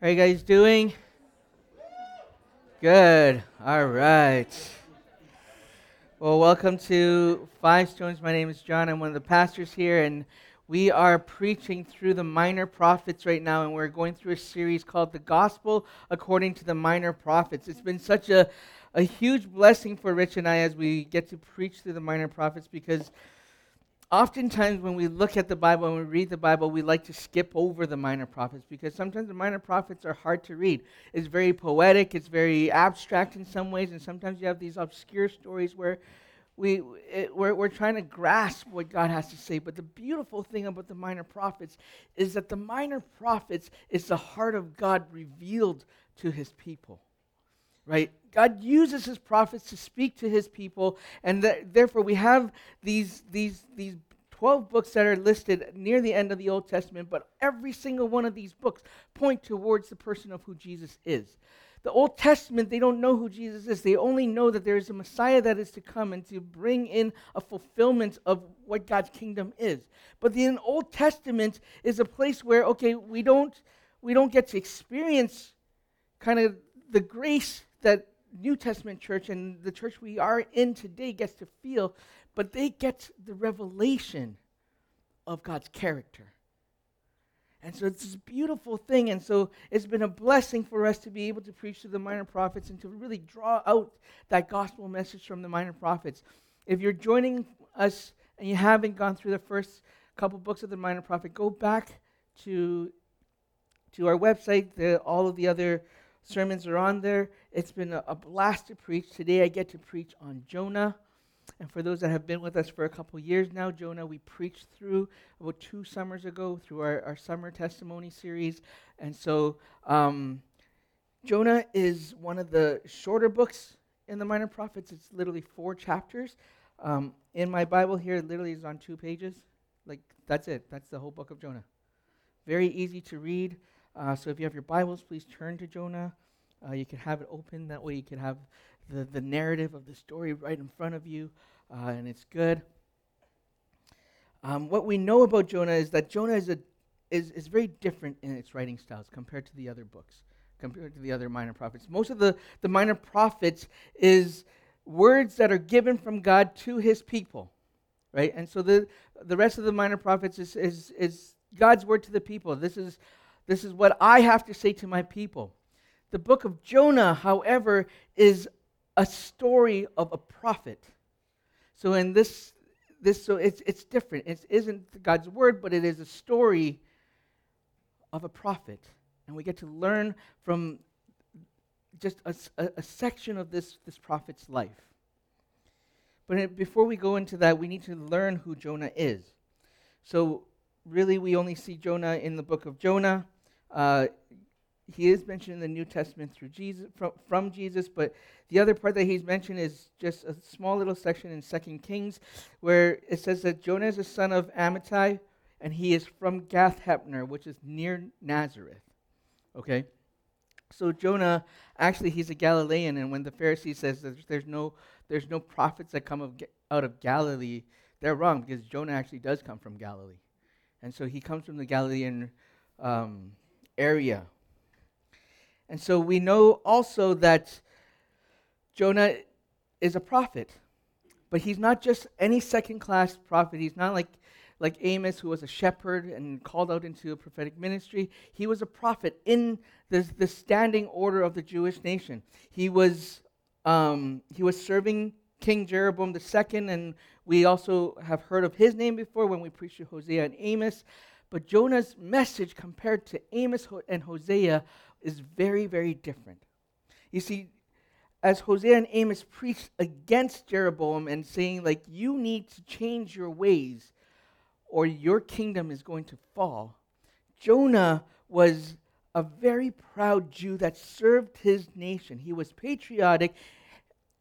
How are you guys doing? Good. All right. Well, welcome to Five Stones. My name is John. I'm one of the pastors here, and we are preaching through the minor prophets right now, and we're going through a series called The Gospel According to the Minor Prophets. It's been such a, a huge blessing for Rich and I as we get to preach through the minor prophets because oftentimes when we look at the Bible and we read the Bible, we like to skip over the minor prophets because sometimes the minor prophets are hard to read. It's very poetic, it's very abstract in some ways, and sometimes you have these obscure stories where we, it, we're, we're trying to grasp what God has to say. But the beautiful thing about the minor prophets is that the minor prophets is the heart of God revealed to his people right? God uses his prophets to speak to his people, and th- therefore we have these, these, these 12 books that are listed near the end of the Old Testament, but every single one of these books point towards the person of who Jesus is. The Old Testament, they don't know who Jesus is. They only know that there is a Messiah that is to come and to bring in a fulfillment of what God's kingdom is. But the Old Testament is a place where, okay, we don't, we don't get to experience kind of the grace that New Testament church and the church we are in today gets to feel, but they get the revelation of God's character. And so it's this beautiful thing. And so it's been a blessing for us to be able to preach to the minor prophets and to really draw out that gospel message from the minor prophets. If you're joining us and you haven't gone through the first couple books of the minor prophet, go back to, to our website. The, all of the other sermons are on there. It's been a, a, blast to preach. Today I get to preach on Jonah. And for those that have been with us for a couple years now, Jonah, we preached through about two summers ago through our, our summer testimony series. And so um, Jonah is one of the shorter books in the Minor Prophets. It's literally four chapters. Um, in my Bible here, it literally is on two pages. Like, that's it. That's the whole book of Jonah. Very easy to read. Uh, so if you have your Bibles, please turn to Jonah. Uh, you can have it open. That way you can have the, the narrative of the story right in front of you, uh, and it's good. Um, what we know about Jonah is that Jonah is, a, is, is very different in its writing styles compared to the other books, compared to the other minor prophets. Most of the, the minor prophets is words that are given from God to his people, right? And so the, the rest of the minor prophets is, is, is God's word to the people. This is this is what I have to say to my people. The book of Jonah, however, is a story of a prophet. So in this, this so it's, it's different. It isn't God's word, but it is a story of a prophet. And we get to learn from just a, a, section of this, this prophet's life. But before we go into that, we need to learn who Jonah is. So, really, we only see Jonah in the book of Jonah. Uh, he is mentioned in the New Testament through Jesus, from, from Jesus, but the other part that he's mentioned is just a small little section in Second Kings where it says that Jonah is a son of Amittai, and he is from Gath Hepher, which is near Nazareth. Okay? So Jonah, actually, he's a Galilean, and when the Pharisee says that there's no, there's no prophets that come of, out of Galilee, they're wrong because Jonah actually does come from Galilee. And so he comes from the Galilean um, area. And so we know also that Jonah is a prophet, but he's not just any second class prophet. He's not like, like Amos, who was a shepherd and called out into a prophetic ministry. He was a prophet in the, the standing order of the Jewish nation. He was, um, he was serving King Jeroboam II, and we also have heard of his name before when we preached Hosea and Amos. But Jonah's message compared to Amos and Hosea is very, very different. You see, as Hosea and Amos preached against Jeroboam and saying, like, you need to change your ways or your kingdom is going to fall, Jonah was a very proud Jew that served his nation. He was patriotic,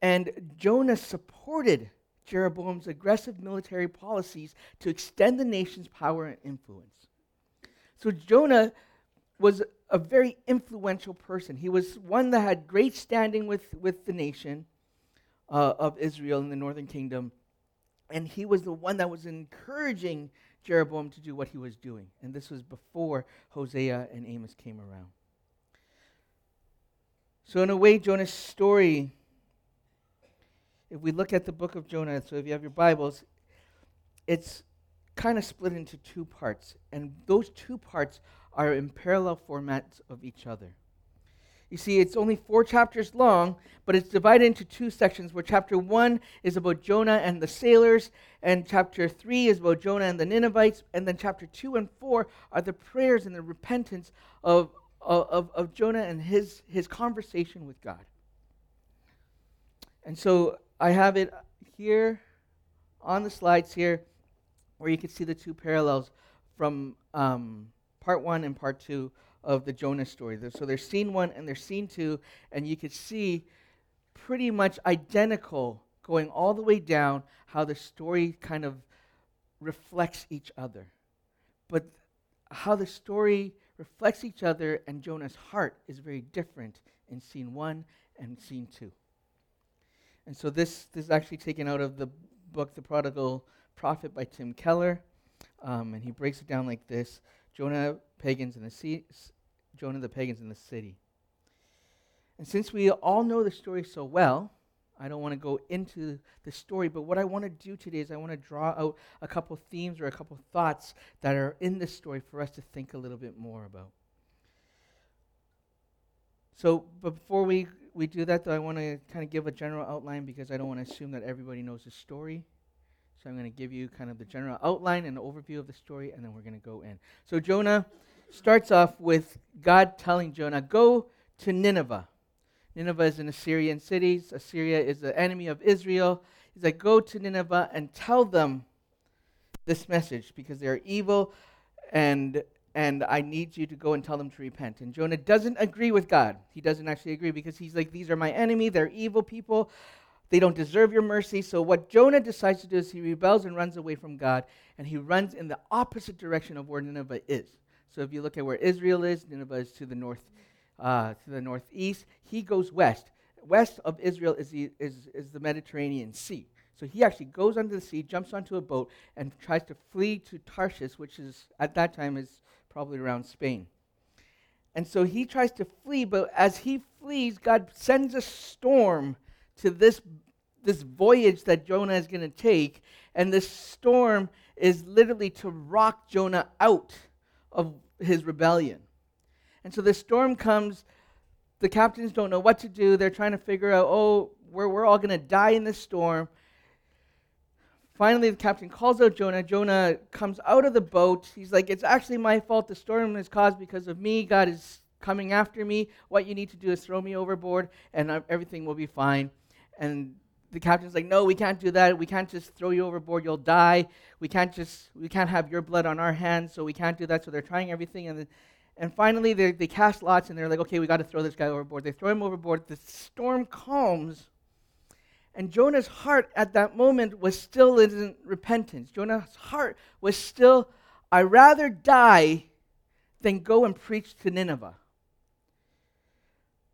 and Jonah supported Jeroboam's aggressive military policies to extend the nation's power and influence. So Jonah was a very influential person. He was one that had great standing with, with the nation uh, of Israel in the northern kingdom. And he was the one that was encouraging Jeroboam to do what he was doing. And this was before Hosea and Amos came around. So, in a way, Jonah's story, if we look at the book of Jonah, so if you have your Bibles, it's kind of split into two parts. And those two parts are in parallel formats of each other. You see, it's only four chapters long, but it's divided into two sections where chapter one is about Jonah and the sailors, and chapter three is about Jonah and the Ninevites, and then chapter two and four are the prayers and the repentance of, of, of Jonah and his, his conversation with God. And so I have it here on the slides here where you can see the two parallels from um, part one and part two of the Jonah story. So there's scene one and there's scene two, and you can see pretty much identical going all the way down how the story kind of reflects each other. But how the story reflects each other and Jonah's heart is very different in scene one and scene two. And so this, this is actually taken out of the book The Prodigal Prophet by Tim Keller. Um, and he breaks it down like this Jonah, pagans in the sea, Jonah, the pagans in the city. And since we all know the story so well, I don't want to go into the story, but what I want to do today is I want to draw out a couple themes or a couple thoughts that are in this story for us to think a little bit more about. So, before we, we do that, though, I want to kind of give a general outline because I don't want to assume that everybody knows the story. So, I'm going to give you kind of the general outline and overview of the story, and then we're going to go in. So, Jonah starts off with God telling Jonah, Go to Nineveh. Nineveh is an Assyrian city. Assyria is the enemy of Israel. He's like, Go to Nineveh and tell them this message because they are evil and and I need you to go and tell them to repent. And Jonah doesn't agree with God. He doesn't actually agree because he's like, These are my enemy. They're evil people. They don't deserve your mercy. So, what Jonah decides to do is he rebels and runs away from God, and he runs in the opposite direction of where Nineveh is. So if you look at where Israel is, Nineveh is to the north, uh, to the northeast. He goes west. West of Israel is the, is, is the Mediterranean Sea. So he actually goes under the sea, jumps onto a boat, and tries to flee to Tarshish, which is at that time is probably around Spain. And so he tries to flee, but as he flees, God sends a storm to this, this voyage that Jonah is going to take. And this storm is literally to rock Jonah out of his rebellion. And so the storm comes. The captains don't know what to do. They're trying to figure out, oh, we're, we're all going to die in this storm. Finally, the captain calls out Jonah. Jonah comes out of the boat. He's like, It's actually my fault. The storm is caused because of me. God is coming after me. What you need to do is throw me overboard, and everything will be fine. And the captain's like, no, we can't do that. We can't just throw you overboard. You'll die. We can't just, we can't have your blood on our hands, so we can't do that. So they're trying everything. And, then, and finally, they, they cast lots and they're like, okay, we got to throw this guy overboard. They throw him overboard. The storm calms. And Jonah's heart at that moment was still in repentance. Jonah's heart was still, i rather die than go and preach to Nineveh.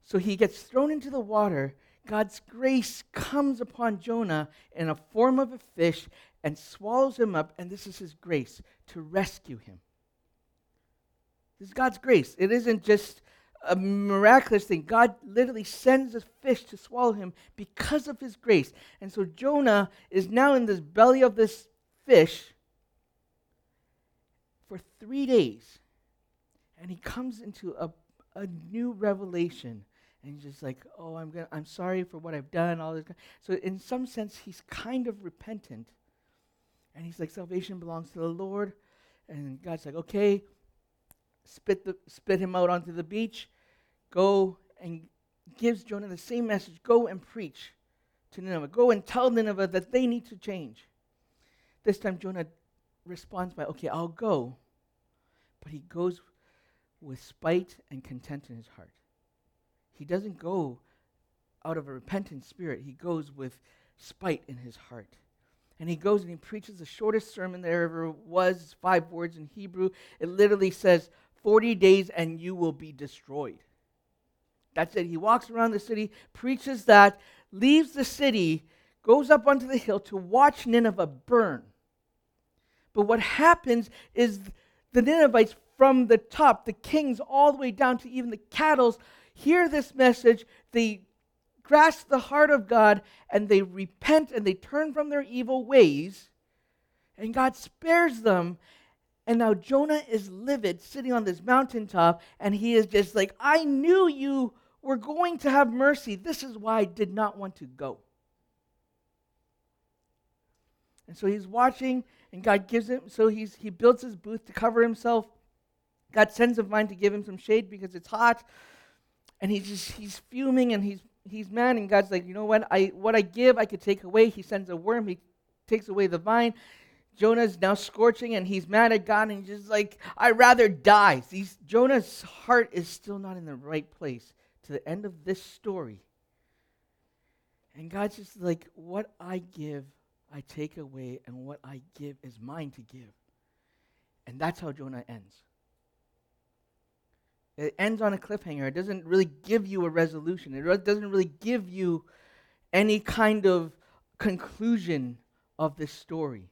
So he gets thrown into the water God's grace comes upon Jonah in a form of a fish and swallows him up, and this is his grace to rescue him. This is God's grace. It isn't just a miraculous thing. God literally sends a fish to swallow him because of his grace. And so Jonah is now in this belly of this fish for three days. And he comes into a, a new revelation and he's just like, "Oh, I'm gonna, I'm sorry for what I've done." All this. So in some sense, he's kind of repentant, and he's like, "Salvation belongs to the Lord," and God's like, "Okay, spit the spit him out onto the beach, go and gives Jonah the same message: Go and preach to Nineveh. Go and tell Nineveh that they need to change." This time, Jonah responds by, "Okay, I'll go," but he goes with spite and content in his heart he doesn't go out of a repentant spirit, he goes with spite in his heart. And he goes and he preaches the shortest sermon there ever was, five words in Hebrew. It literally says, 40 days and you will be destroyed. That's it. He walks around the city, preaches that, leaves the city, goes up onto the hill to watch Nineveh burn. But what happens is the Ninevites from the top, the kings, all the way down to even the cattle, hear this message, they grasp the heart of God, and they repent and they turn from their evil ways, and God spares them. And now Jonah is livid, sitting on this mountaintop, and he is just like, I knew you were going to have mercy. This is why I did not want to go. And so he's watching, and God gives him, so he's, he builds his booth to cover himself. God sends a vine to give him some shade because it's hot. And he's just, he's fuming and he's, he's mad. And God's like, you know what? I, what I give, I could take away. He sends a worm, he takes away the vine. Jonah's now scorching and he's mad at God and he's just like, I'd rather die. He's, Jonah's heart is still not in the right place to the end of this story. And God's just like, what I give, I take away, and what I give is mine to give. And that's how Jonah ends. It ends on a cliffhanger. It doesn't really give you a resolution, it doesn't really give you any kind of conclusion of this story.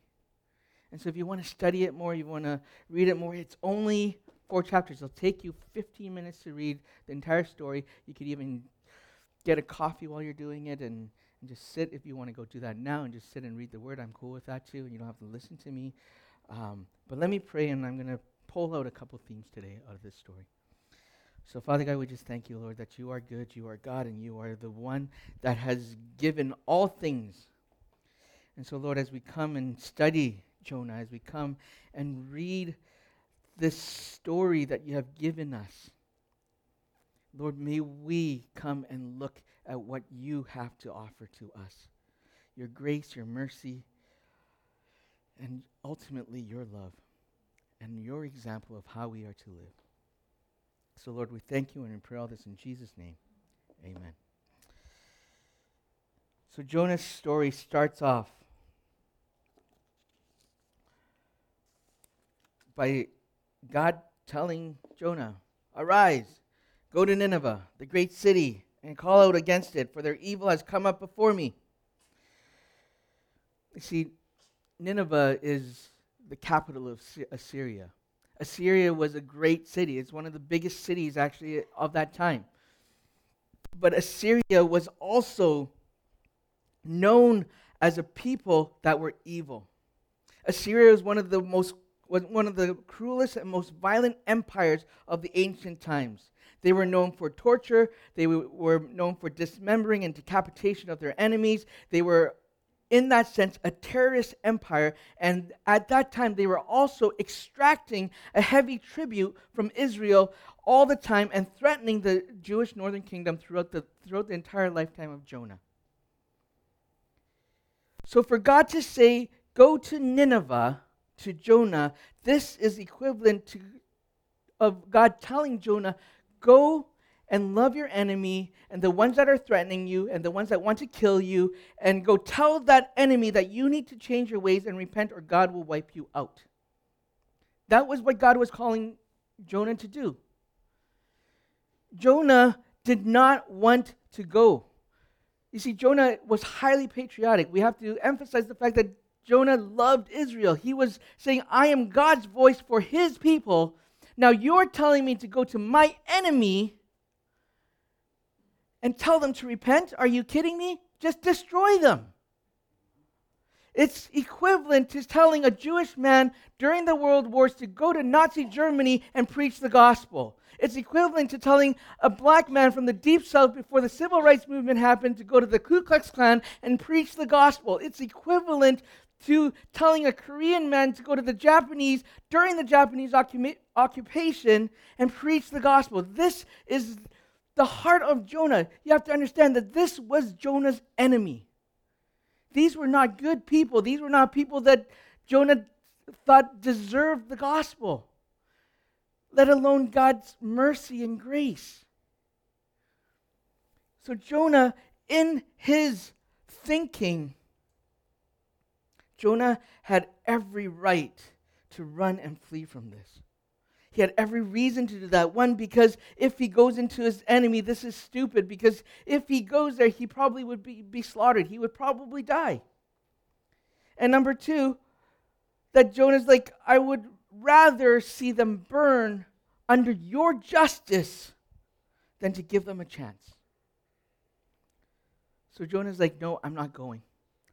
And so, if you want to study it more, you want to read it more, it's only four chapters. It'll take you 15 minutes to read the entire story. You could even get a coffee while you're doing it and and just sit if you want to go do that now and just sit and read the word. I'm cool with that too, and you don't have to listen to me. Um, but let me pray, and I'm going to pull out a couple themes today out of this story. So, Father God, we just thank you, Lord, that you are good, you are God, and you are the one that has given all things. And so, Lord, as we come and study Jonah, as we come and read this story that you have given us, Lord, may we come and look at what you have to offer to us your grace, your mercy, and ultimately your love and your example of how we are to live. So, Lord, we thank you and we pray all this in Jesus' name. Amen. So, Jonah's story starts off by God telling Jonah, Arise, go to Nineveh, the great city and call out against it, for their evil has come up before me. You see, Nineveh is the capital of Assyria. Assyria was a great city. It's one of the biggest cities, actually, of that time. But Assyria was also known as a people that were evil. Assyria was one of the most was one of the cruelest and most violent empires of the ancient times. They were known for torture. They were known for dismembering and decapitation of their enemies. They were, in that sense, a terrorist empire. And at that time, they were also extracting a heavy tribute from Israel all the time and threatening the Jewish northern kingdom throughout the, throughout the entire lifetime of Jonah. So for God to say, go to Nineveh, to Jonah, this is equivalent to of God telling Jonah, Go and love your enemy and the ones that are threatening you and the ones that want to kill you, and go tell that enemy that you need to change your ways and repent, or God will wipe you out. That was what God was calling Jonah to do. Jonah did not want to go. You see, Jonah was highly patriotic. We have to emphasize the fact that Jonah loved Israel. He was saying, I am God's voice for his people, now you're telling me to go to my enemy and tell them to repent? Are you kidding me? Just destroy them. It's equivalent to telling a Jewish man during the world wars to go to Nazi Germany and preach the gospel. It's equivalent to telling a black man from the deep south before the civil rights movement happened to go to the Ku Klux Klan and preach the gospel. It's equivalent to telling a Korean man to go to the Japanese during the Japanese occupa- occupation and preach the gospel. This is the heart of Jonah. You have to understand that this was Jonah's enemy. These were not good people. These were not people that Jonah thought deserved the gospel, let alone God's mercy and grace. So, Jonah, in his thinking, Jonah had every right to run and flee from this. He had every reason to do that. One, because if he goes into his enemy, this is stupid, because if he goes there, he probably would be, be slaughtered. He would probably die. And number two, that Jonah's like, I would rather see them burn under your justice than to give them a chance. So Jonah's like, No, I'm not going.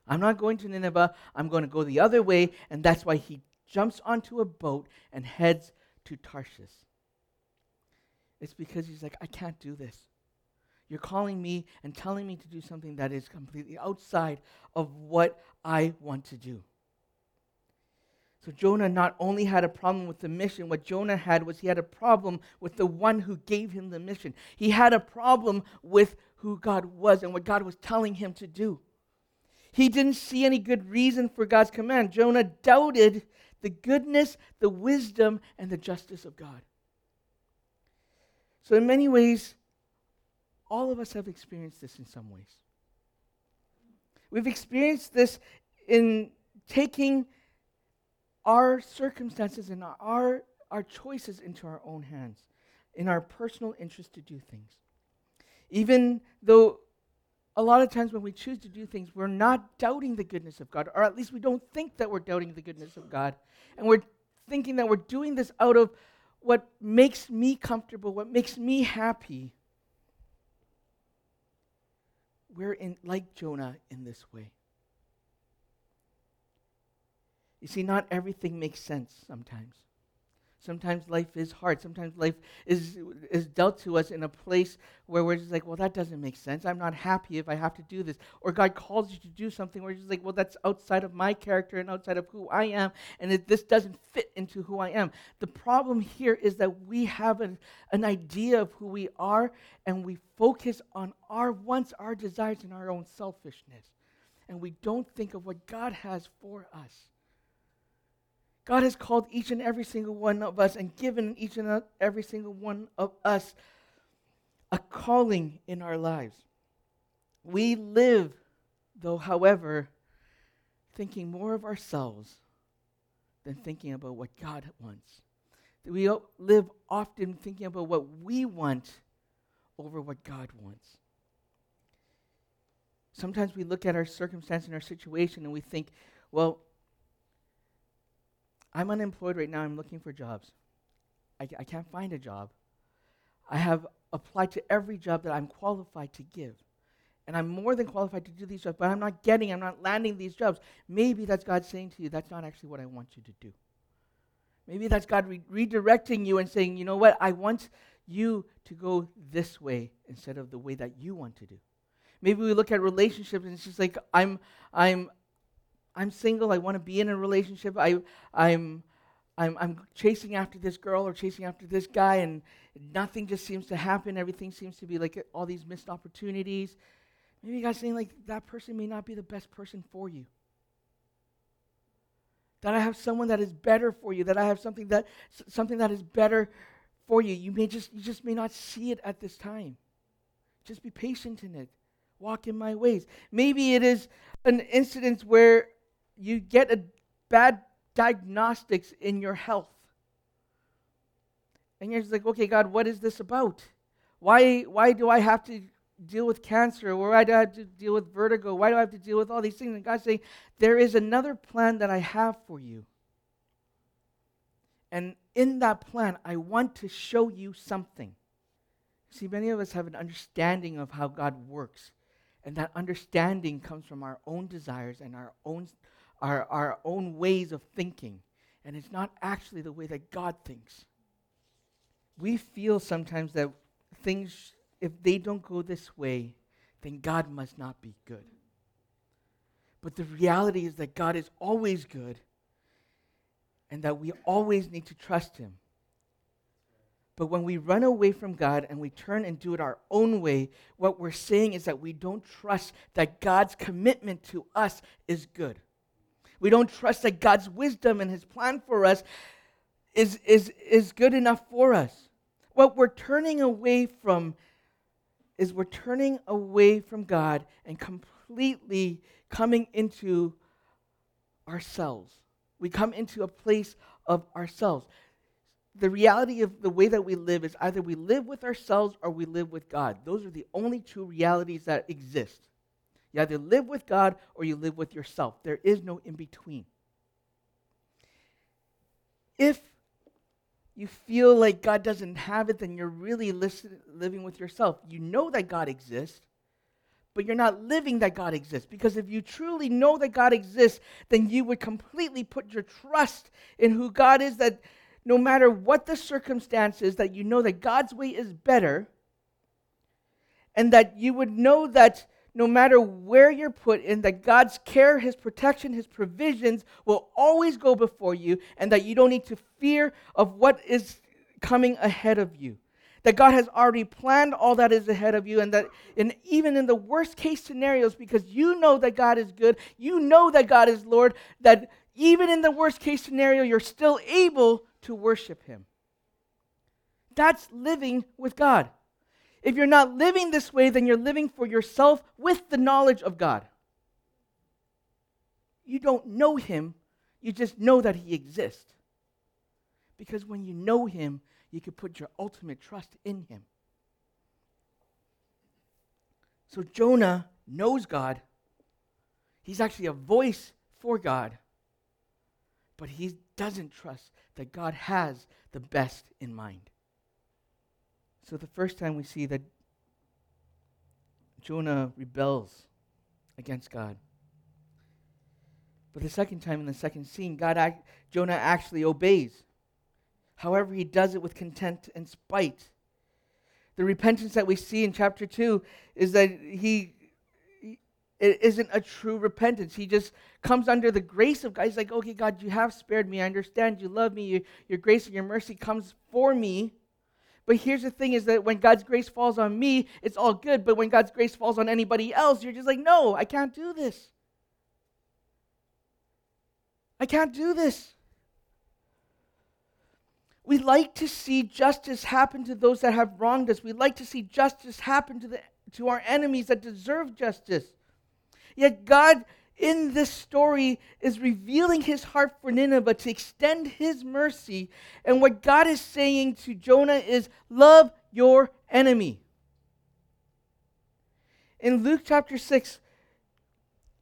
I'm not going to Nineveh. I'm going to go the other way. And that's why he jumps onto a boat and heads to Tarshish. It's because he's like, I can't do this. You're calling me and telling me to do something that is completely outside of what I want to do. So Jonah not only had a problem with the mission, what Jonah had was he had a problem with the one who gave him the mission. He had a problem with who God was and what God was telling him to do. He didn't see any good reason for God's command. Jonah doubted the goodness, the wisdom, and the justice of God. So, in many ways, all of us have experienced this in some ways. We've experienced this in taking our circumstances and our, our choices into our own hands, in our personal interest to do things. Even though a lot of times when we choose to do things, we're not doubting the goodness of God, or at least we don't think that we're doubting the goodness of God. And we're thinking that we're doing this out of what makes me comfortable, what makes me happy. We're in, like Jonah in this way. You see, not everything makes sense sometimes. Sometimes life is hard. Sometimes life is, is dealt to us in a place where we're just like, well, that doesn't make sense. I'm not happy if I have to do this. Or God calls you to do something where you're just like, well, that's outside of my character and outside of who I am, and it, this doesn't fit into who I am. The problem here is that we have an, an idea of who we are, and we focus on our wants, our desires, and our own selfishness. And we don't think of what God has for us. God has called each and every single one of us and given each and every single one of us a calling in our lives. We live, though, however, thinking more of ourselves than thinking about what God wants. We live often thinking about what we want over what God wants. Sometimes we look at our circumstance and our situation and we think, well, I'm unemployed right now. I'm looking for jobs. I, I can't find a job. I have applied to every job that I'm qualified to give. And I'm more than qualified to do these jobs, but I'm not getting, I'm not landing these jobs. Maybe that's God saying to you, that's not actually what I want you to do. Maybe that's God re- redirecting you and saying, you know what, I want you to go this way instead of the way that you want to do. Maybe we look at relationships and it's just like, I'm, I'm, I'm single. I want to be in a relationship. I, I'm, I'm, I'm chasing after this girl or chasing after this guy, and nothing just seems to happen. Everything seems to be like all these missed opportunities. Maybe guys saying like that person may not be the best person for you. That I have someone that is better for you. That I have something that something that is better for you. You may just you just may not see it at this time. Just be patient in it. Walk in my ways. Maybe it is an incident where you get a bad diagnostics in your health. And you're just like, okay, God, what is this about? Why, why do I have to deal with cancer? Why do I have to deal with vertigo? Why do I have to deal with all these things? And God's saying, there is another plan that I have for you. And in that plan, I want to show you something. See, many of us have an understanding of how God works. And that understanding comes from our own desires and our own our, our own ways of thinking, and it's not actually the way that God thinks. We feel sometimes that things, if they don't go this way, then God must not be good. But the reality is that God is always good and that we always need to trust Him. But when we run away from God and we turn and do it our own way, what we're saying is that we don't trust that God's commitment to us is good. We don't trust that God's wisdom and his plan for us is, is, is good enough for us. What we're turning away from is we're turning away from God and completely coming into ourselves. We come into a place of ourselves. The reality of the way that we live is either we live with ourselves or we live with God. Those are the only two realities that exist. You either live with God or you live with yourself. There is no in between. If you feel like God doesn't have it, then you're really listen, living with yourself. You know that God exists, but you're not living that God exists. Because if you truly know that God exists, then you would completely put your trust in who God is, that no matter what the circumstances, that you know that God's way is better, and that you would know that no matter where you're put in, that God's care, His protection, His provisions will always go before you, and that you don't need to fear of what is coming ahead of you. That God has already planned all that is ahead of you, and that in, even in the worst case scenarios, because you know that God is good, you know that God is Lord, that even in the worst case scenario, you're still able to worship Him. That's living with God. If you're not living this way, then you're living for yourself with the knowledge of God. You don't know Him, you just know that He exists. Because when you know Him, you can put your ultimate trust in Him. So Jonah knows God. He's actually a voice for God. But he doesn't trust that God has the best in mind. So the first time we see that Jonah rebels against God. But the second time in the second scene, God Jonah actually obeys. However, he does it with content and spite. The repentance that we see in chapter 2 is that he it isn't a true repentance. He just comes under the grace of God. He's like, okay, God, you have spared me. I understand you love me. You, your grace and your mercy comes for me. But here's the thing is that when God's grace falls on me, it's all good. But when God's grace falls on anybody else, you're just like, no, I can't do this. I can't do this. We like to see justice happen to those that have wronged us. We like to see justice happen to, the, to our enemies that deserve justice. Yet God in this story is revealing his heart for Nineveh to extend his mercy. And what God is saying to Jonah is love your enemy. In Luke chapter 6,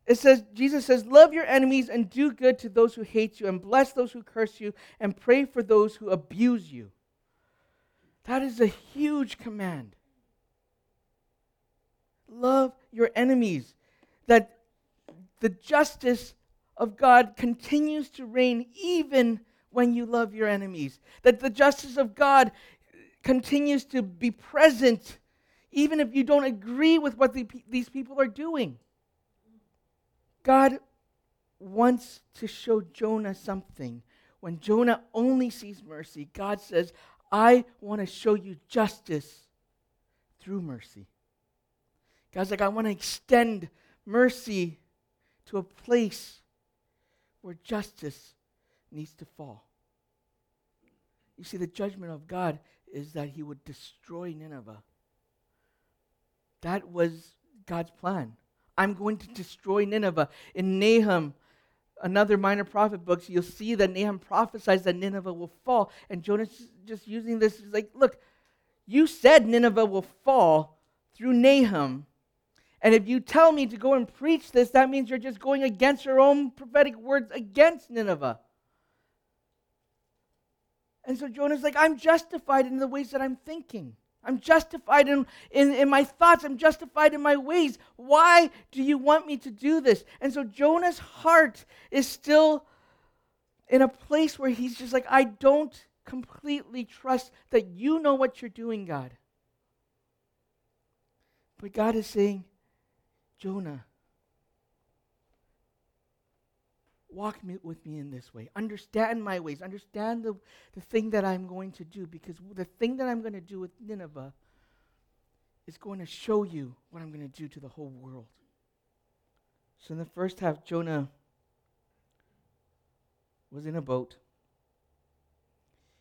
it says, Jesus says, Love your enemies and do good to those who hate you, and bless those who curse you, and pray for those who abuse you. That is a huge command. Love your enemies. That the justice of God continues to reign even when you love your enemies. That the justice of God continues to be present even if you don't agree with what the, these people are doing. God wants to show Jonah something. When Jonah only sees mercy, God says, I want to show you justice through mercy. God's like, I want to extend mercy to a place where justice needs to fall. You see, the judgment of God is that he would destroy Nineveh. That was God's plan. I'm going to destroy Nineveh. In Nahum, another minor prophet books, you'll see that Nahum prophesies that Nineveh will fall. And Jonah's just using this. He's like, look, you said Nineveh will fall through Nahum. And if you tell me to go and preach this, that means you're just going against your own prophetic words against Nineveh. And so Jonah's like, I'm justified in the ways that I'm thinking. I'm justified in, in, in my thoughts. I'm justified in my ways. Why do you want me to do this? And so Jonah's heart is still in a place where he's just like, I don't completely trust that you know what you're doing, God. But God is saying, Jonah, walk me, with me in this way. Understand my ways. Understand the, the thing that I'm going to do because the thing that I'm going to do with Nineveh is going to show you what I'm going to do to the whole world. So in the first half, Jonah was in a boat.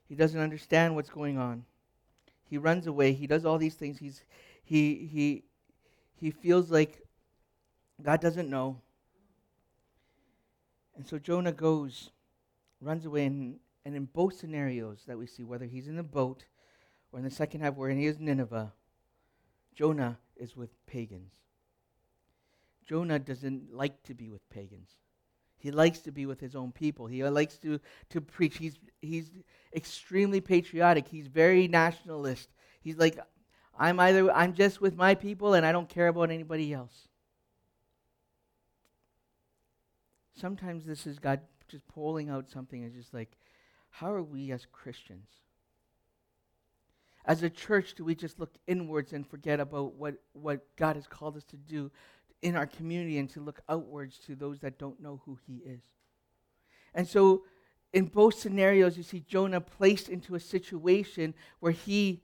He doesn't understand what's going on. He runs away. He does all these things. He's, he, he, he feels like God doesn't know. And so Jonah goes, runs away, and, and in both scenarios that we see, whether he's in the boat or in the second half where he is in Nineveh, Jonah is with pagans. Jonah doesn't like to be with pagans. He likes to be with his own people. He likes to, to preach. He's, he's extremely patriotic. He's very nationalist. He's like, I'm either I'm just with my people and I don't care about anybody else. Sometimes this is God just pulling out something and just like, how are we as Christians? As a church, do we just look inwards and forget about what, what God has called us to do in our community and to look outwards to those that don't know who He is? And so, in both scenarios, you see Jonah placed into a situation where he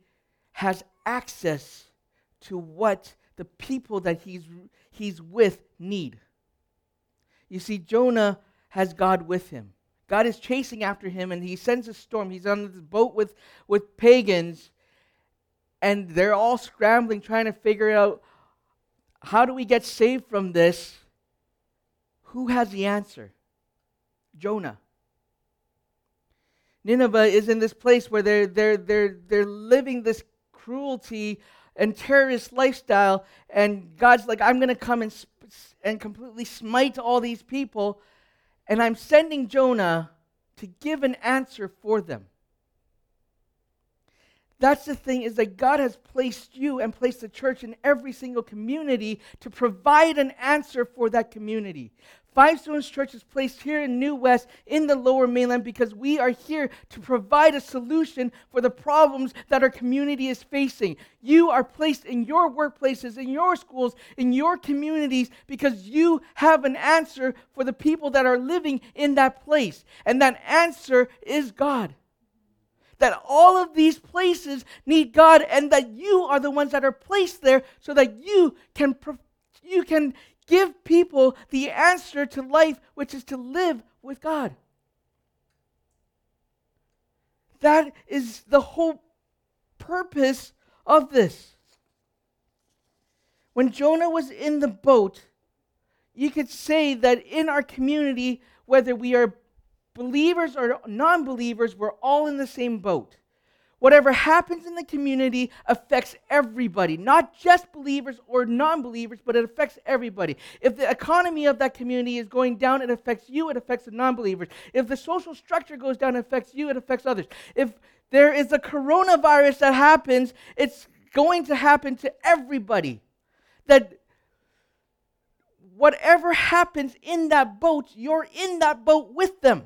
has access to what the people that he's, he's with need. You see, Jonah has God with him. God is chasing after him, and he sends a storm. He's on this boat with, with pagans, and they're all scrambling, trying to figure out how do we get saved from this? Who has the answer? Jonah. Nineveh is in this place where they're, they're, they're, they're living this cruelty and terrorist lifestyle, and God's like, I'm going to come and, and completely smite all these people, and I'm sending Jonah to give an answer for them. That's the thing is that God has placed you and placed the church in every single community to provide an answer for that community. Five Stones Church is placed here in New West in the lower mainland because we are here to provide a solution for the problems that our community is facing. You are placed in your workplaces, in your schools, in your communities because you have an answer for the people that are living in that place. And that answer is God that all of these places need God and that you are the ones that are placed there so that you can you can give people the answer to life which is to live with God. That is the whole purpose of this. When Jonah was in the boat, you could say that in our community, whether we are believers or non believers, we're all in the same boat. Whatever happens in the community affects everybody, not just believers or non believers, but it affects everybody. If the economy of that community is going down, it affects you, it affects the non believers. If the social structure goes down, it affects you, it affects others. If there is a coronavirus that happens, it's going to happen to everybody. That whatever happens in that boat, you're in that boat with them.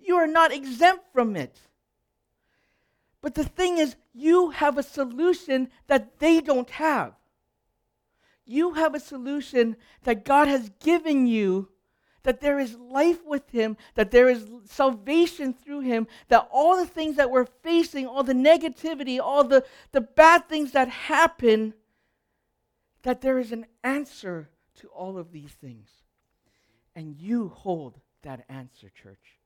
You are not exempt from it. But the thing is, you have a solution that they don't have. You have a solution that God has given you, that there is life with Him, that there is salvation through Him, that all the things that we're facing, all the negativity, all the, the bad things that happen, that there is an answer to all of these things. And you hold that answer, church.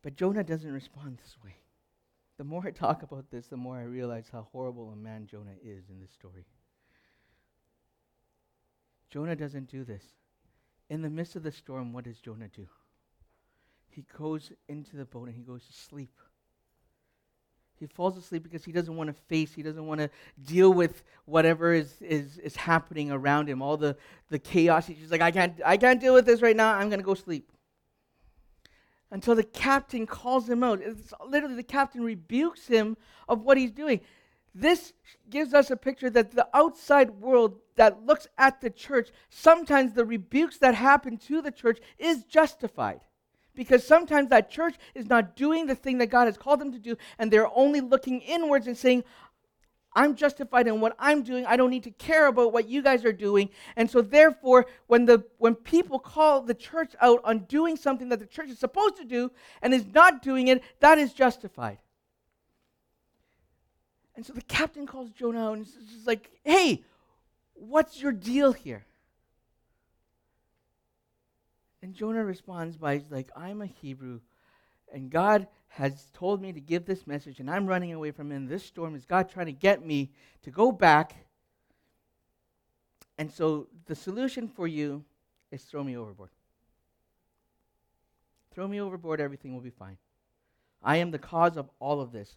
But Jonah doesn't respond this way. The more I talk about this, the more I realize how horrible a man Jonah is in this story. Jonah doesn't do this. In the midst of the storm, what does Jonah do? He goes into the boat and he goes to sleep. He falls asleep because he doesn't want to face, he doesn't want to deal with whatever is, is, is happening around him, all the, the chaos. He's just like, I can't, I can't deal with this right now. I'm going to go sleep until the captain calls him out. It's literally, the captain rebukes him of what he's doing. This gives us a picture that the outside world that looks at the church, sometimes the rebukes that happen to the church is justified. Because sometimes that church is not doing the thing that God has called them to do, and they're only looking inwards and saying, I'm justified in what I'm doing. I don't need to care about what you guys are doing. And so therefore, when the when people call the church out on doing something that the church is supposed to do and is not doing it, that is justified. And so the captain calls Jonah out and is like, "Hey, what's your deal here?" And Jonah responds by like, "I'm a Hebrew, and God has told me to give this message, and I'm running away from him. This storm is God trying to get me to go back. And so the solution for you is throw me overboard. Throw me overboard, everything will be fine. I am the cause of all of this.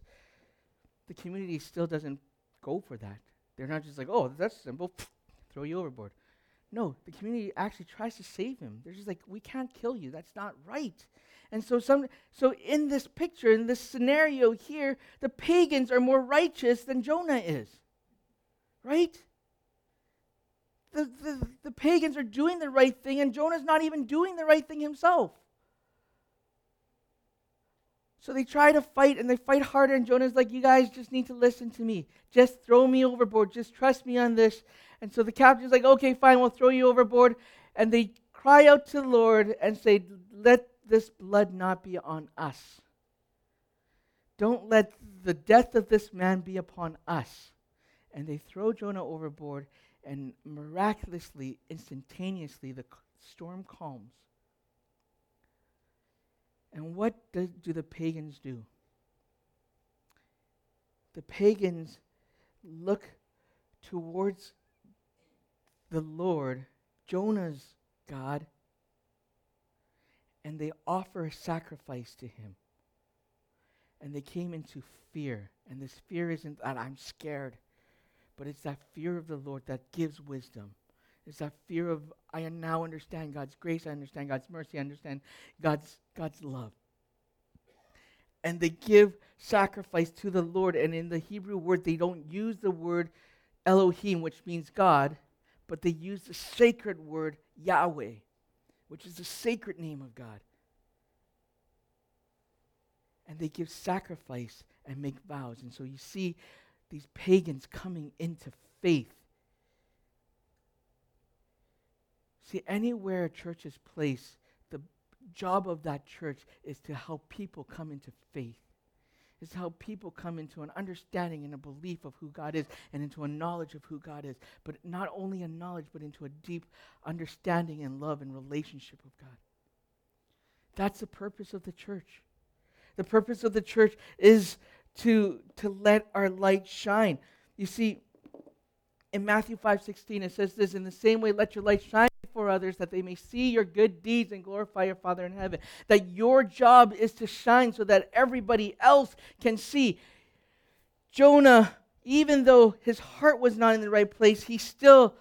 The community still doesn't go for that. They're not just like, oh, that's simple, throw you overboard. No, the community actually tries to save him. They're just like, we can't kill you. That's not right. And so some so in this picture, in this scenario here, the pagans are more righteous than Jonah is. Right? The, the, the pagans are doing the right thing, and Jonah's not even doing the right thing himself. So they try to fight and they fight harder, and Jonah's like, You guys just need to listen to me. Just throw me overboard. Just trust me on this. And so the captain's like, Okay, fine, we'll throw you overboard. And they cry out to the Lord and say, Let this blood not be on us. Don't let the death of this man be upon us. And they throw Jonah overboard, and miraculously, instantaneously, the storm calms. And what do, do the pagans do? The pagans look towards the Lord, Jonah's God, and they offer a sacrifice to him. And they came into fear. And this fear isn't that I'm scared, but it's that fear of the Lord that gives wisdom. It's that fear of I now understand God's grace, I understand God's mercy, I understand God's God's love. And they give sacrifice to the Lord. And in the Hebrew word, they don't use the word Elohim, which means God, but they use the sacred word Yahweh which is the sacred name of God. And they give sacrifice and make vows. And so you see these pagans coming into faith. See, anywhere a church is placed, the job of that church is to help people come into faith is how people come into an understanding and a belief of who God is and into a knowledge of who God is. But not only a knowledge, but into a deep understanding and love and relationship with God. That's the purpose of the church. The purpose of the church is to, to let our light shine. You see, in Matthew 5:16 it says this in the same way let your light shine others that they may see your good deeds and glorify your Father in heaven. That your job is to shine so that everybody else can see. Jonah, even though his heart was not in the right place, he still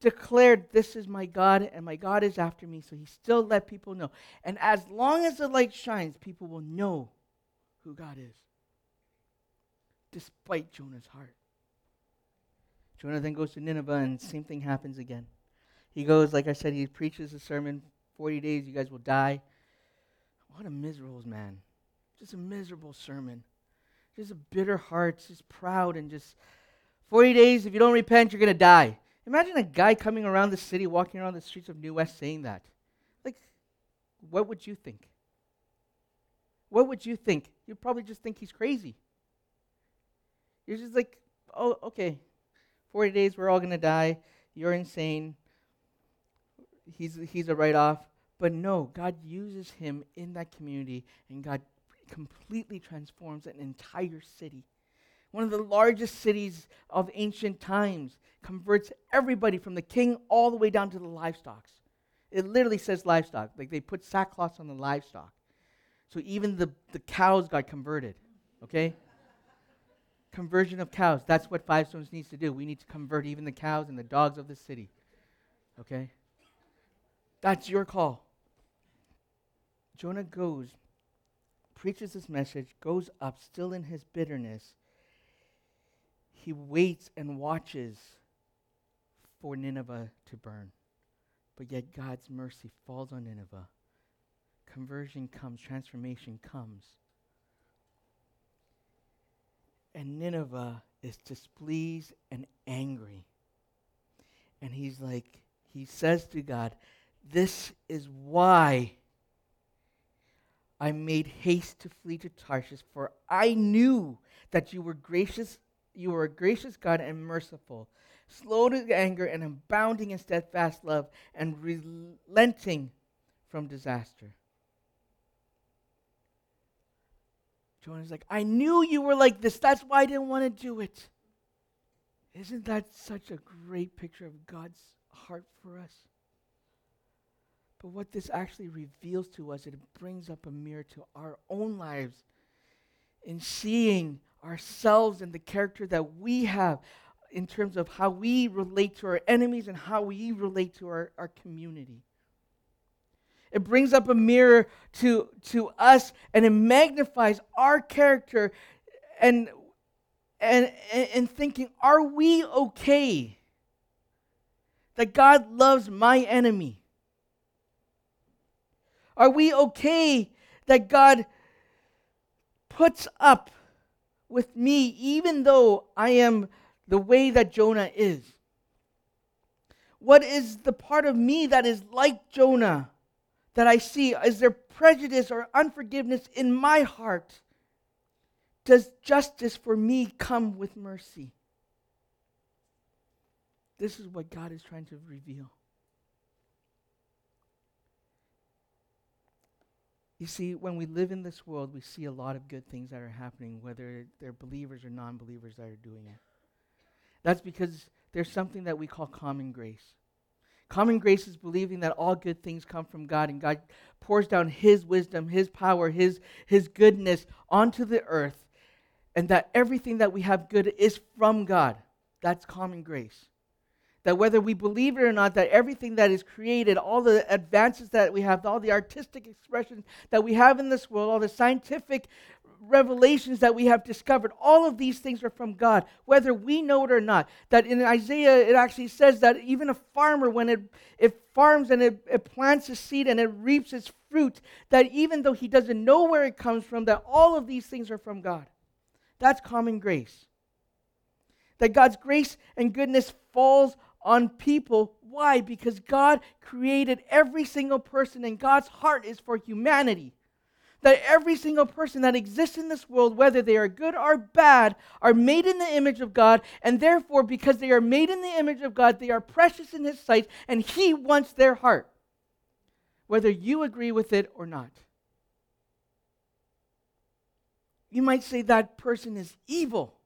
declared, This is my God, and my God is after me. So he still let people know. And as long as the light shines, people will know who God is, despite Jonah's heart. Jonah then goes to Nineveh, and same thing happens again. He goes, like I said, he preaches a sermon 40 days, you guys will die. What a miserable man. Just a miserable sermon. Just a bitter heart, just proud, and just 40 days, if you don't repent, you're going to die. Imagine a guy coming around the city, walking around the streets of New West saying that. Like, what would you think? What would you think? You'd probably just think he's crazy. You're just like, oh, okay, 40 days, we're all going to die. You're insane he's, he's a write off. But no, God uses him in that community, and God completely transforms an entire city. One of the largest cities of ancient times converts everybody from the king all the way down to the livestock. It literally says livestock. Like they put sackcloths on the livestock. So even the, the cows got converted. Okay? Conversion of cows. That's what Five Stones needs to do. We need to convert even the cows and the dogs of the city. Okay? That's your call. Jonah goes, preaches this message, goes up, still in his bitterness. He waits and watches for Nineveh to burn. But yet God's mercy falls on Nineveh. Conversion comes, transformation comes. And Nineveh is displeased and angry. And he's like, he says to God, this is why I made haste to flee to Tarshish, for I knew that you were gracious, you were a gracious God and merciful, slow to anger and abounding in steadfast love, and relenting from disaster. Jonah's like, I knew you were like this. That's why I didn't want to do it. Isn't that such a great picture of God's heart for us? But what this actually reveals to us, it brings up a mirror to our own lives in seeing ourselves and the character that we have. in terms of how we relate to our enemies and how we relate to our, our community. It brings up a mirror to, to us and it magnifies our character and, and, and thinking, are we okay? That God loves my enemy? Are we okay that God puts up with me even though I am the way that Jonah is? What is the part of me that is like Jonah that I see? Is there prejudice or unforgiveness in my heart? Does justice for me come with mercy? This is what God is trying to reveal. You see, when we live in this world, we see a lot of good things that are happening, whether they're believers or non believers that are doing it. That's because there's something that we call common grace. Common grace is believing that all good things come from God and God pours down His wisdom, His power, His, His goodness onto the earth, and that everything that we have good is from God. That's common grace that whether we believe it or not, that everything that is created, all the advances that we have, all the artistic expressions that we have in this world, all the scientific revelations that we have discovered, all of these things are from God, whether we know it or not. That in Isaiah, it actually says that even a farmer, when it, it farms and it, it plants a seed and it reaps its fruit, that even though he doesn't know where it comes from, that all of these things are from God. That's common grace. That God's grace and goodness falls on people. Why? Because God created every single person, and God's heart is for humanity. That every single person that exists in this world, whether they are good or bad, are made in the image of God, and therefore, because they are made in the image of God, they are precious in His sight, and He wants their heart, whether you agree with it or not. You might say that person is evil,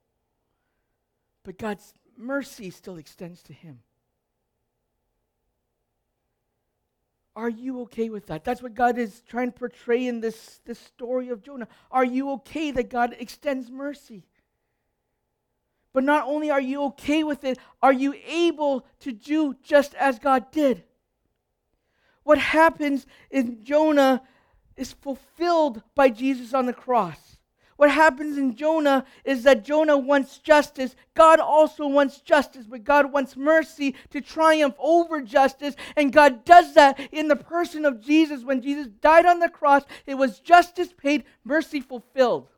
but God's mercy still extends to him. Are you okay with that? That's what God is trying to portray in this, this story of Jonah. Are you okay that God extends mercy? But not only are you okay with it, are you able to do just as God did? What happens in Jonah is fulfilled by Jesus on the cross. What happens in Jonah is that Jonah wants justice. God also wants justice, but God wants mercy to triumph over justice. And God does that in the person of Jesus. When Jesus died on the cross, it was justice paid, mercy fulfilled.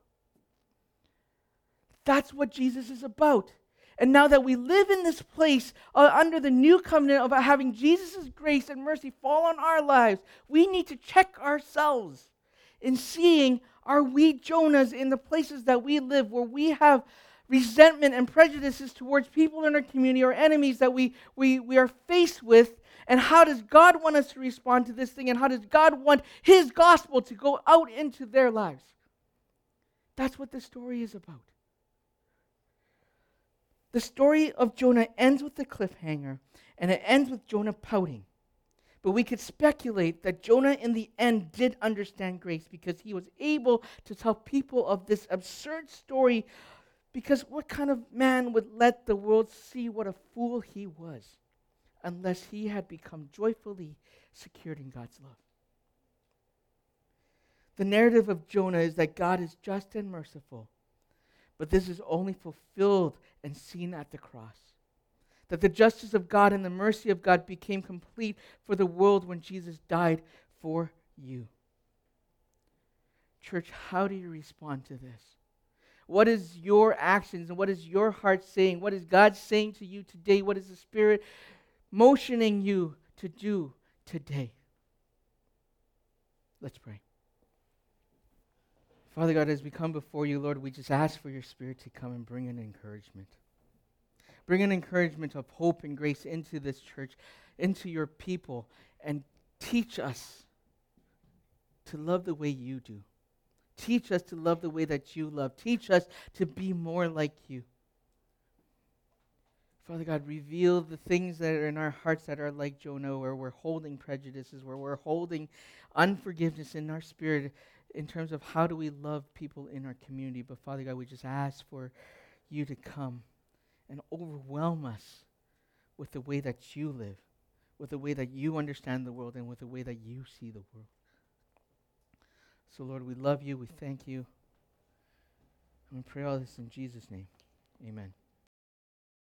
That's what Jesus is about. And now that we live in this place uh, under the new covenant of having Jesus' grace and mercy fall on our lives, we need to check ourselves in seeing are we Jonahs in the places that we live where we have resentment and prejudices towards people in our community or enemies that we, we, we are faced with? And how does God want us to respond to this thing? And how does God want His gospel to go out into their lives? That's what the story is about. The story of Jonah ends with the cliffhanger, and it ends with Jonah pouting. But we could speculate that Jonah, in the end, did understand grace because he was able to tell people of this absurd story. Because what kind of man would let the world see what a fool he was unless he had become joyfully secured in God's love? The narrative of Jonah is that God is just and merciful, but this is only fulfilled and seen at the cross that the justice of God and the mercy of God became complete for the world when Jesus died for you. Church, how do you respond to this? What is your actions and what is your heart saying? What is God saying to you today? What is the Spirit motioning you to do today? Let's pray. Father God, as we come before you, Lord, we just ask for your Spirit to come and bring an encouragement. Bring an encouragement of hope and grace into this church, into your people, and teach us to love the way you do. Teach us to love the way that you love. Teach us to be more like you. Father God, reveal the things that are in our hearts that are like Jonah, where we're holding prejudices, where we're holding unforgiveness in our spirit in terms of how do we love people in our community. But Father God, we just ask for you to come and overwhelm us with the way that you live, with the way that you understand the world, and with the way that you see the world. So, Lord, we love you. We thank you. And we pray all this in Jesus' name. Amen.